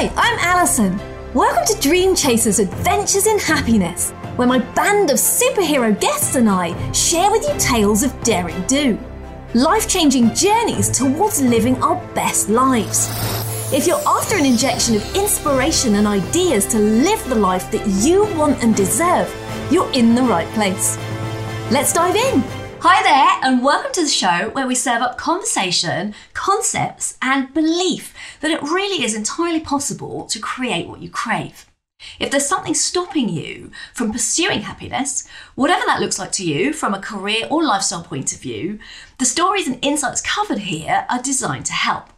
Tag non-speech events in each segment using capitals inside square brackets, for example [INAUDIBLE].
Hi, I'm Alison. Welcome to Dream Chasers Adventures in Happiness, where my band of superhero guests and I share with you tales of daring do, life changing journeys towards living our best lives. If you're after an injection of inspiration and ideas to live the life that you want and deserve, you're in the right place. Let's dive in. Hi there, and welcome to the show where we serve up conversation, concepts, and belief that it really is entirely possible to create what you crave. If there's something stopping you from pursuing happiness, whatever that looks like to you from a career or lifestyle point of view, the stories and insights covered here are designed to help.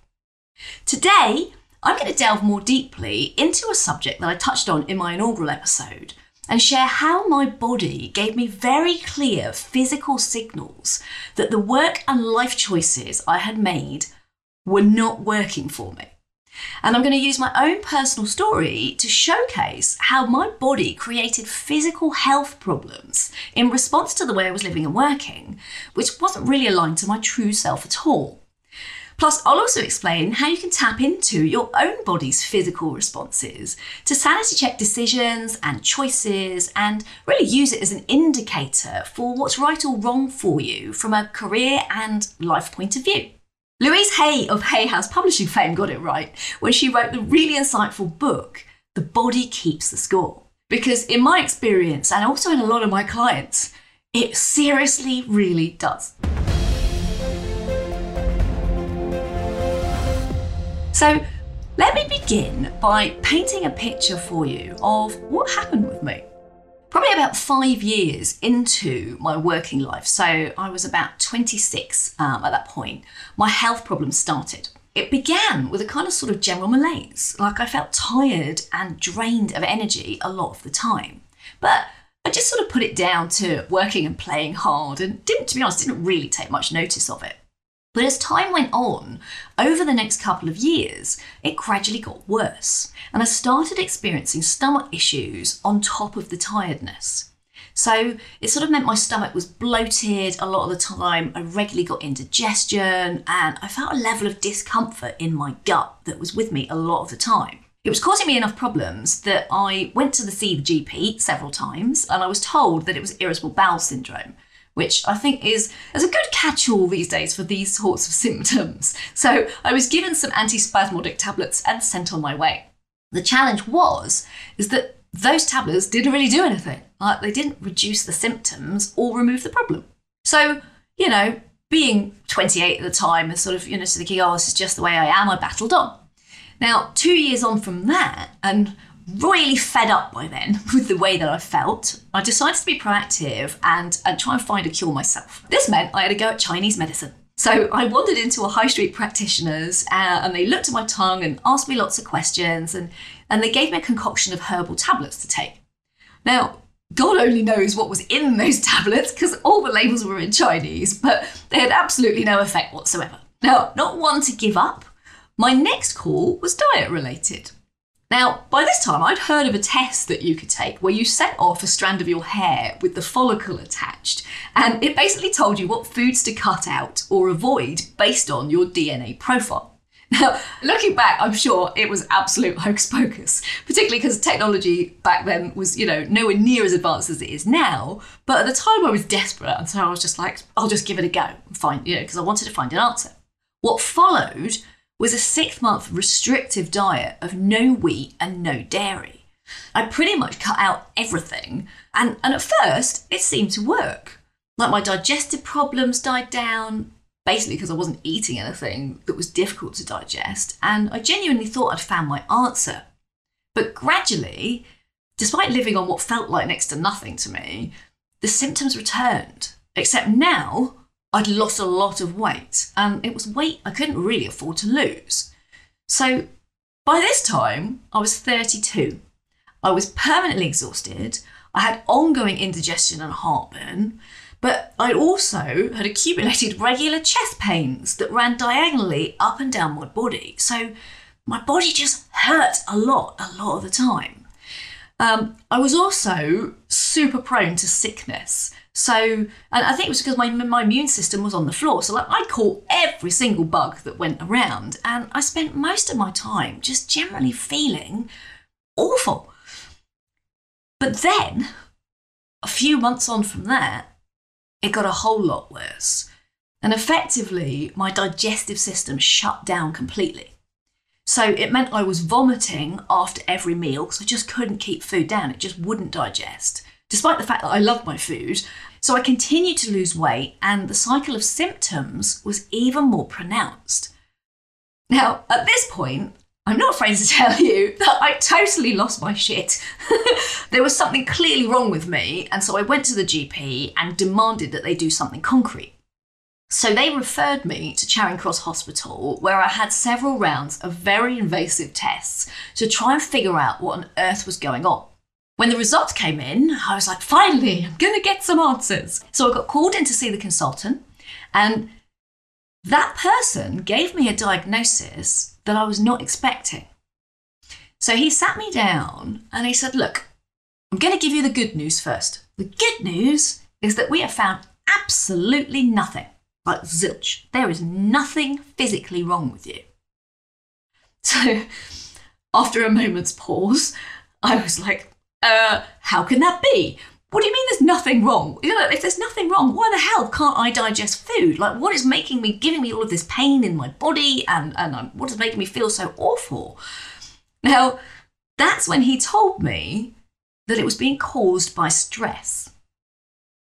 Today, I'm going to delve more deeply into a subject that I touched on in my inaugural episode and share how my body gave me very clear physical signals that the work and life choices I had made were not working for me. And I'm going to use my own personal story to showcase how my body created physical health problems in response to the way I was living and working, which wasn't really aligned to my true self at all. Plus, I'll also explain how you can tap into your own body's physical responses to sanity check decisions and choices and really use it as an indicator for what's right or wrong for you from a career and life point of view. Louise Hay of Hay House Publishing fame got it right when she wrote the really insightful book, The Body Keeps the Score. Because in my experience, and also in a lot of my clients, it seriously really does. So let me begin by painting a picture for you of what happened with me. Probably about five years into my working life, so I was about 26 um, at that point, my health problems started. It began with a kind of sort of general malaise, like I felt tired and drained of energy a lot of the time. But I just sort of put it down to working and playing hard and didn't, to be honest, didn't really take much notice of it. But as time went on, over the next couple of years, it gradually got worse, and I started experiencing stomach issues on top of the tiredness. So it sort of meant my stomach was bloated a lot of the time. I regularly got indigestion, and I felt a level of discomfort in my gut that was with me a lot of the time. It was causing me enough problems that I went to the see the GP several times, and I was told that it was irritable bowel syndrome which I think is, is a good catch all these days for these sorts of [LAUGHS] symptoms. So I was given some antispasmodic tablets and sent on my way. The challenge was is that those tablets didn't really do anything. Like they didn't reduce the symptoms or remove the problem. So, you know, being 28 at the time and sort of, you know, thinking, oh, this is just the way I am, I battled on. Now, two years on from that, and royally fed up by then [LAUGHS] with the way that I felt, I decided to be proactive and, and try and find a cure myself. This meant I had to go at Chinese medicine. So I wandered into a high street practitioner's uh, and they looked at my tongue and asked me lots of questions and, and they gave me a concoction of herbal tablets to take. Now, God only knows what was in those [LAUGHS] tablets because all the labels were in Chinese, but they had absolutely no effect whatsoever. Now, not one to give up, my next call was diet related. Now, by this time, I'd heard of a test that you could take where you set off a strand of your hair with the follicle attached, and it basically told you what foods to cut out or avoid based on your DNA profile. [LAUGHS] Now, looking back, I'm sure it was absolute [LAUGHS] hocus pocus, particularly because technology back then was, you know, nowhere near as advanced as it is now. But at the time, I was desperate, and so I was just like, I'll just give it a go find, you know, because I wanted to find an answer. What followed was a six month restrictive diet of no wheat and no dairy. I pretty much cut out everything, and, and at first it seemed to work. Like my digestive problems died down, basically because I wasn't eating anything that was difficult to digest, and I genuinely thought I'd found my answer. But gradually, despite living on what felt like next to nothing to me, the symptoms returned. Except now, I'd lost a lot of weight, and it was weight I couldn't really afford to lose. So by this time, I was 32. I was permanently exhausted. I had ongoing indigestion and heartburn, but I also had accumulated regular chest pains that ran diagonally up and down my body. So my body just hurt a lot, a lot of the time. Um, I was also super prone to sickness. So, and I think it was because my, my immune system was on the floor. So, like, I caught every single bug that went around, and I spent most of my time just generally feeling awful. But then, a few months on from that, it got a whole lot worse. And effectively, my digestive system shut down completely. So it meant I was vomiting after every meal because I just couldn't keep food down. It just wouldn't digest, despite the fact that I loved my food. So I continued to lose weight, and the cycle of symptoms was even more pronounced. Now, at this point, I'm not afraid to [LAUGHS] tell you that I totally lost my shit. [LAUGHS] there was something clearly wrong with me, and so I went to the GP and demanded that they do something concrete. So they referred me to Charing Cross Hospital, where I had several rounds of very invasive tests to try and figure out what on earth was going on. When the results came in, I was like, finally, I'm going to get some answers. So I got called in to see the consultant, and that person gave me a diagnosis that I was not expecting. So he sat me down and he said, Look, I'm going to give you the good news first. The good news is that we have found absolutely nothing like zilch. There is nothing physically wrong with you. So, after a moment's pause, I was like, uh, how can that be? What do you mean there's nothing wrong? You know, if there's nothing wrong, why the hell can't I digest food? Like, what is making me, giving me all of this pain in my body and, and um, what is making me feel so awful? Now, that's when he told me that it was being caused by stress.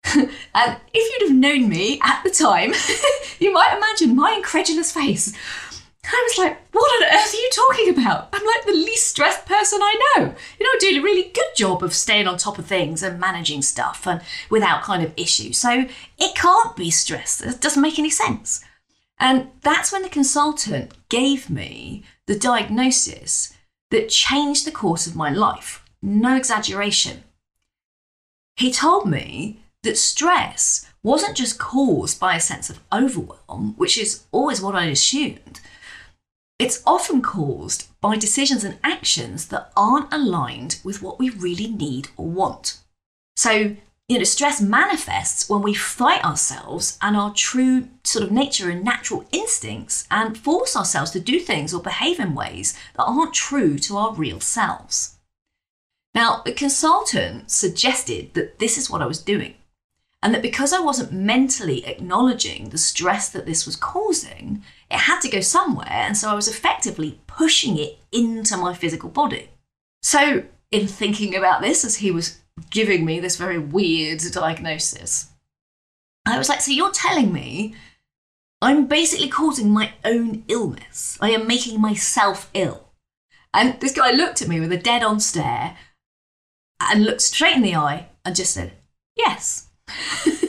[LAUGHS] and if you'd have known me at the time, [LAUGHS] you might imagine my incredulous face. I was like, what on earth are you talking about? I'm like the least stressed person I know. You know, I doing a really good job of staying on top of things and managing stuff and without kind of issue. So it can't be stress. It doesn't make any sense. And that's when the consultant gave me the diagnosis that changed the course of my life. No exaggeration. He told me that stress wasn't just caused by a sense of overwhelm, which is always what I assumed. It's often caused by decisions and actions that aren't aligned with what we really need or want. So, you know, stress manifests when we fight ourselves and our true sort of nature and natural instincts and force ourselves to do things or behave in ways that aren't true to our real selves. Now, the consultant suggested that this is what I was doing and that because I wasn't mentally acknowledging the stress that this was causing, it had to go somewhere. And so I was effectively pushing it into my physical body. So, in thinking about this, as he was giving me this very weird diagnosis, I was like, So you're telling me I'm basically causing my own illness? I am making myself ill. And this guy looked at me with a dead on stare and looked straight in the eye and just said, Yes.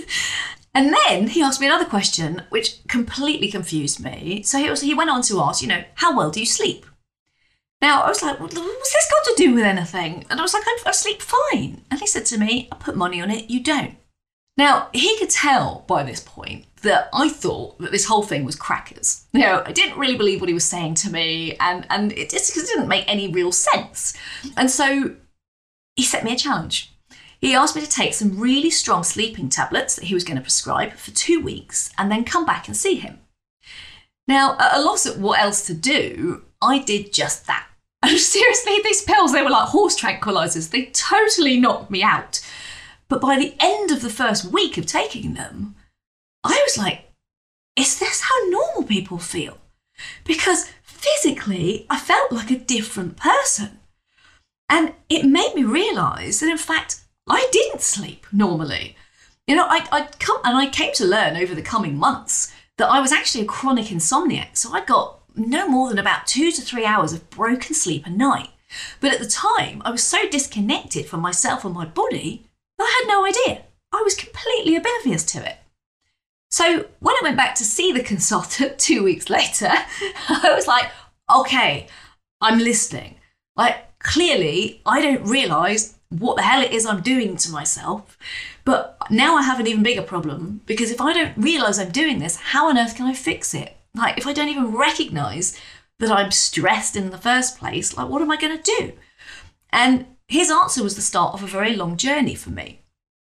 [LAUGHS] and then he asked me another question, which completely confused me. So he, was, he went on to ask, you know, how well do you sleep? Now, I was like, what's this got to do with anything? And I was like, I sleep fine. And he said to me, I put money on it, you don't. Now, he could tell by this point that I thought that this whole thing was crackers. You know, I didn't really believe what he was saying to me, and, and it just didn't make any real sense. And so he set me a challenge. He asked me to take some really strong sleeping tablets that he was going to prescribe for two weeks and then come back and see him. Now, at a loss at what else to do, I did just that. [LAUGHS] And seriously, these pills, they were like horse tranquilizers. They totally knocked me out. But by the end of the first week of taking them, I was like, is this how normal people feel? Because physically, I felt like a different person. And it made me realize that, in fact, I didn't sleep normally. You know, I, I'd come and I came to learn over the coming months that I was actually a chronic insomniac. So I got no more than about two to three hours of broken sleep a night. But at the time, I was so disconnected from myself and my body, that I had no idea. I was completely oblivious to it. So when I went back to see the consultant [LAUGHS] two weeks later, [LAUGHS] I was like, okay, I'm listening. Like, clearly, I don't realize what the hell it is I'm doing to myself. But now I have an even bigger problem because if I don't realize I'm doing this, how on earth can I fix it? Like, if I don't even recognize that I'm stressed in the first place, like, what am I going to do? And his answer was the start of a very long journey for me.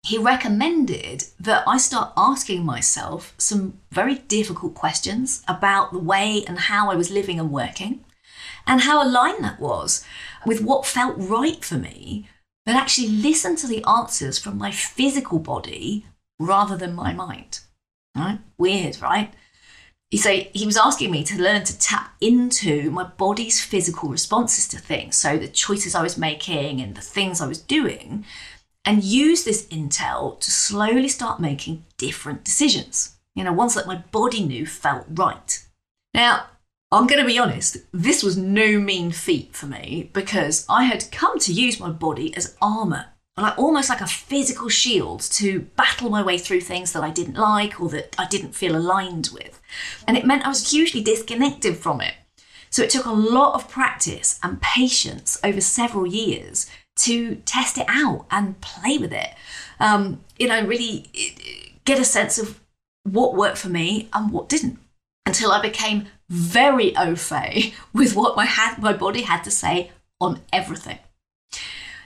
he recommended that I start asking myself some very difficult questions about the way and how I was living and working, and how aligned that was with what felt right for me, but actually listen to the answers from my physical body rather than my mind. Right? Weird, right? So he was asking me to learn to tap into my body's physical responses to things. So the choices I was making and the things I was doing, and use this intel to slowly start making different decisions. You know, ones that my body knew felt right. Now, I'm going to be honest, this was no mean feat for me because I had come to use my body as armor like almost like a physical shield to battle my way through things that I didn't like or that I didn't feel aligned with. And it meant I was hugely disconnected from it. So it took a lot of practice and patience over several years to test it out and play with it. Um, you know, really get a sense of what worked for me and what didn't until I became very au fait with what my, my body had to say on everything.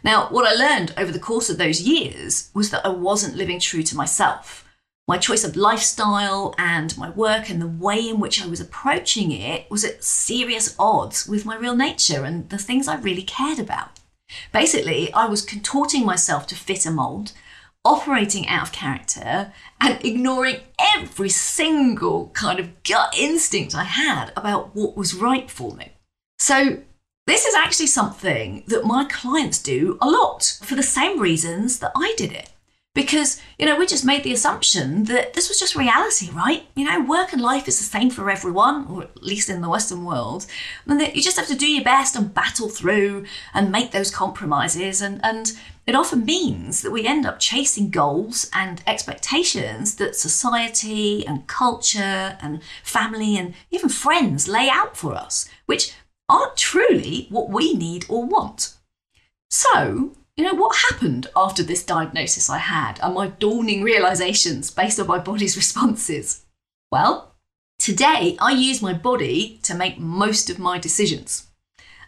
Now, what I learned over the course of those years was that I wasn't living true to myself. My choice of lifestyle and my work and the way in which I was approaching it was at serious odds with my real nature and the things I really cared about. Basically, I was contorting myself to fit a mold, operating out of character, and ignoring every single kind of gut instinct I had about what was right for me. So, this is actually something that my clients do a lot for the same reasons that I did it. Because, you know, we just made the assumption that this was just reality, right? You know, work and life is the same for everyone, or at least in the Western world. And that you just have to do your best and battle through and make those compromises. And, and it often means that we end up chasing goals and expectations that society and culture and family and even friends lay out for us, which aren't truly what we need or want. So, you know, what happened after this diagnosis I had and my dawning realizations based on my body's [LAUGHS] responses? Well, today I use my body to make most of my decisions.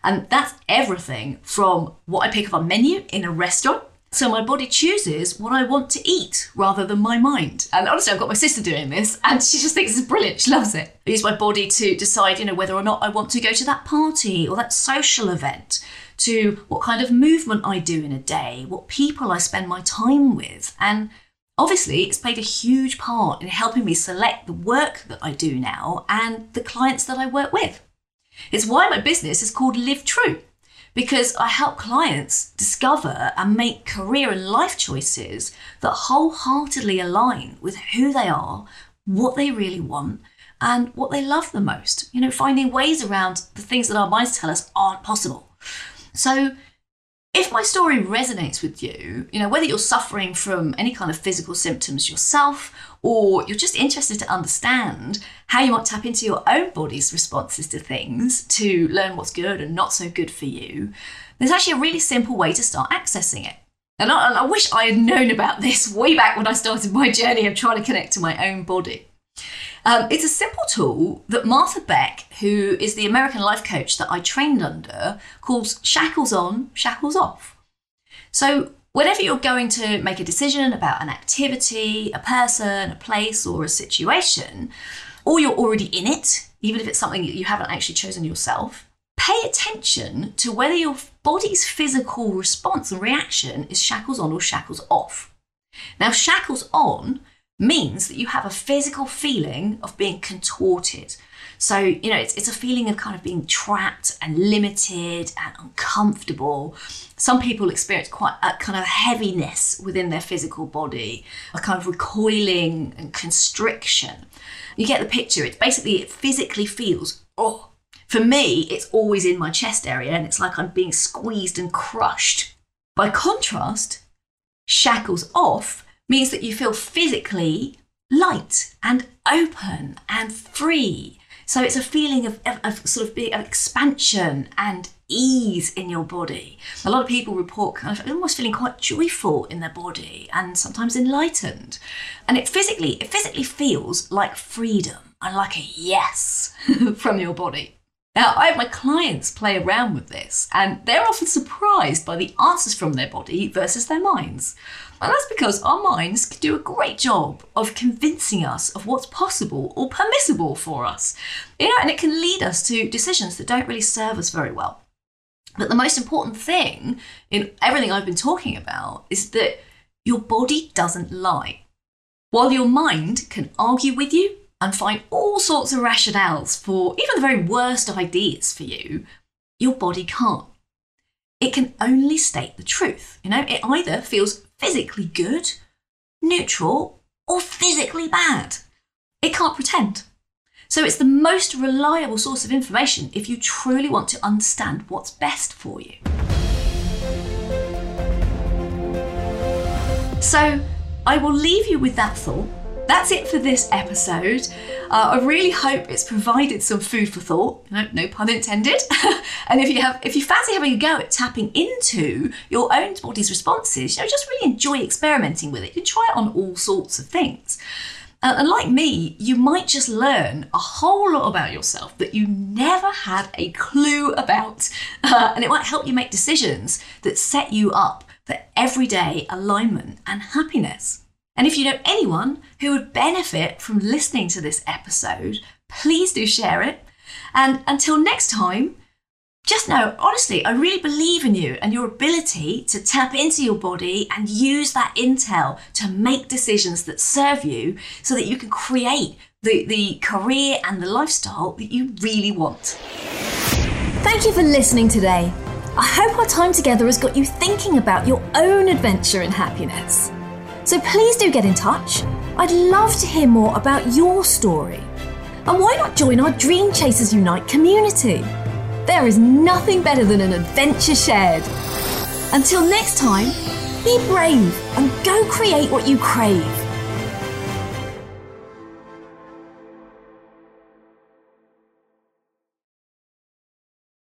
And that's everything from what I pick up on menu in a restaurant so my body chooses what I want to eat rather than my mind. And honestly, I've got my sister doing this and she just thinks it's brilliant. She loves it. I use my body to decide, you know, whether or not I want to go to that party or that social event, to what kind of movement I do in a day, what people I spend my time with. And obviously, it's played a huge part in helping me select the work that I do now and the clients that I work with. It's why my business is called Live True because I help clients discover and make career and life choices that wholeheartedly align with who they are, what they really want, and what they love the most. You know, finding ways around the things that our minds tell us aren't possible. So, if my story resonates with you, you know, whether you're suffering from any kind of physical symptoms yourself or you're just interested to understand how you might tap into your own body's responses to things to learn what's good and not so good for you, there's actually a really simple way to start accessing it. And I, and I wish I had known about this way back when I started my journey of trying to connect to my own body. Um, it's a simple tool that Martha Beck, who is the American life coach that I trained under, calls shackles on, shackles off. So Whenever you're going to make a decision about an activity, a person, a place, or a situation, or you're already in it, even if it's something that you haven't actually chosen yourself, pay attention to whether your body's physical response and reaction is shackles on or shackles off. Now, shackles on means that you have a physical feeling of being contorted, so, you know, it's, it's a feeling of kind of being trapped and limited and uncomfortable. Some people experience quite a kind of heaviness within their physical body, a kind of recoiling and constriction. You get the picture. It's basically, it physically feels, oh, for me, it's always in my chest area and it's like I'm being squeezed and crushed. By contrast, shackles off means that you feel physically light and open and free so it's a feeling of, of, of sort of, of expansion and ease in your body. A lot of people report kind of almost feeling quite joyful in their body and sometimes enlightened. And it physically, it physically feels like freedom and like a yes [LAUGHS] from your body. Now, I have my clients play around with this, and they're often surprised by the answers from their body versus their minds. And that's because our minds can do a great job of convincing us of what's possible or permissible for us. You know, and it can lead us to decisions that don't really serve us very well. But the most important thing in everything I've been talking about is that your body doesn't lie. While your mind can argue with you and find all sorts of rationales for even the very worst ideas for you, your body can't. It can only state the truth. You know, it either feels physically good, neutral, or physically bad. It can't pretend. So it's the most reliable source of information if you truly want to understand what's best for you. So I will leave you with that thought. That's it for this episode. Uh, I really hope it's provided some food for thought. No, no pun intended. [LAUGHS] and if you have, if you fancy having a go at tapping into your own body's responses, you know, just really enjoy experimenting with it. You can try it on all sorts of things. Uh, and like me, you might just learn a whole lot about yourself that you never had a clue about. [LAUGHS] Uh, and it might help you make decisions that set you up for everyday alignment and happiness. And if you know anyone who would benefit from listening to this episode, please do share it. And until next time, just know, honestly, I really believe in you and your ability to tap into your body and use that intel to make decisions that serve you so that you can create the, the career and the lifestyle that you really want. Thank you for listening today. I hope our time together has got you thinking about your own adventure in happiness. So please do get in touch. I'd love to hear more about your story. And why not join our Dream Chasers Unite community? There is nothing better than an adventure shared. Until next time, be brave and go create what you crave.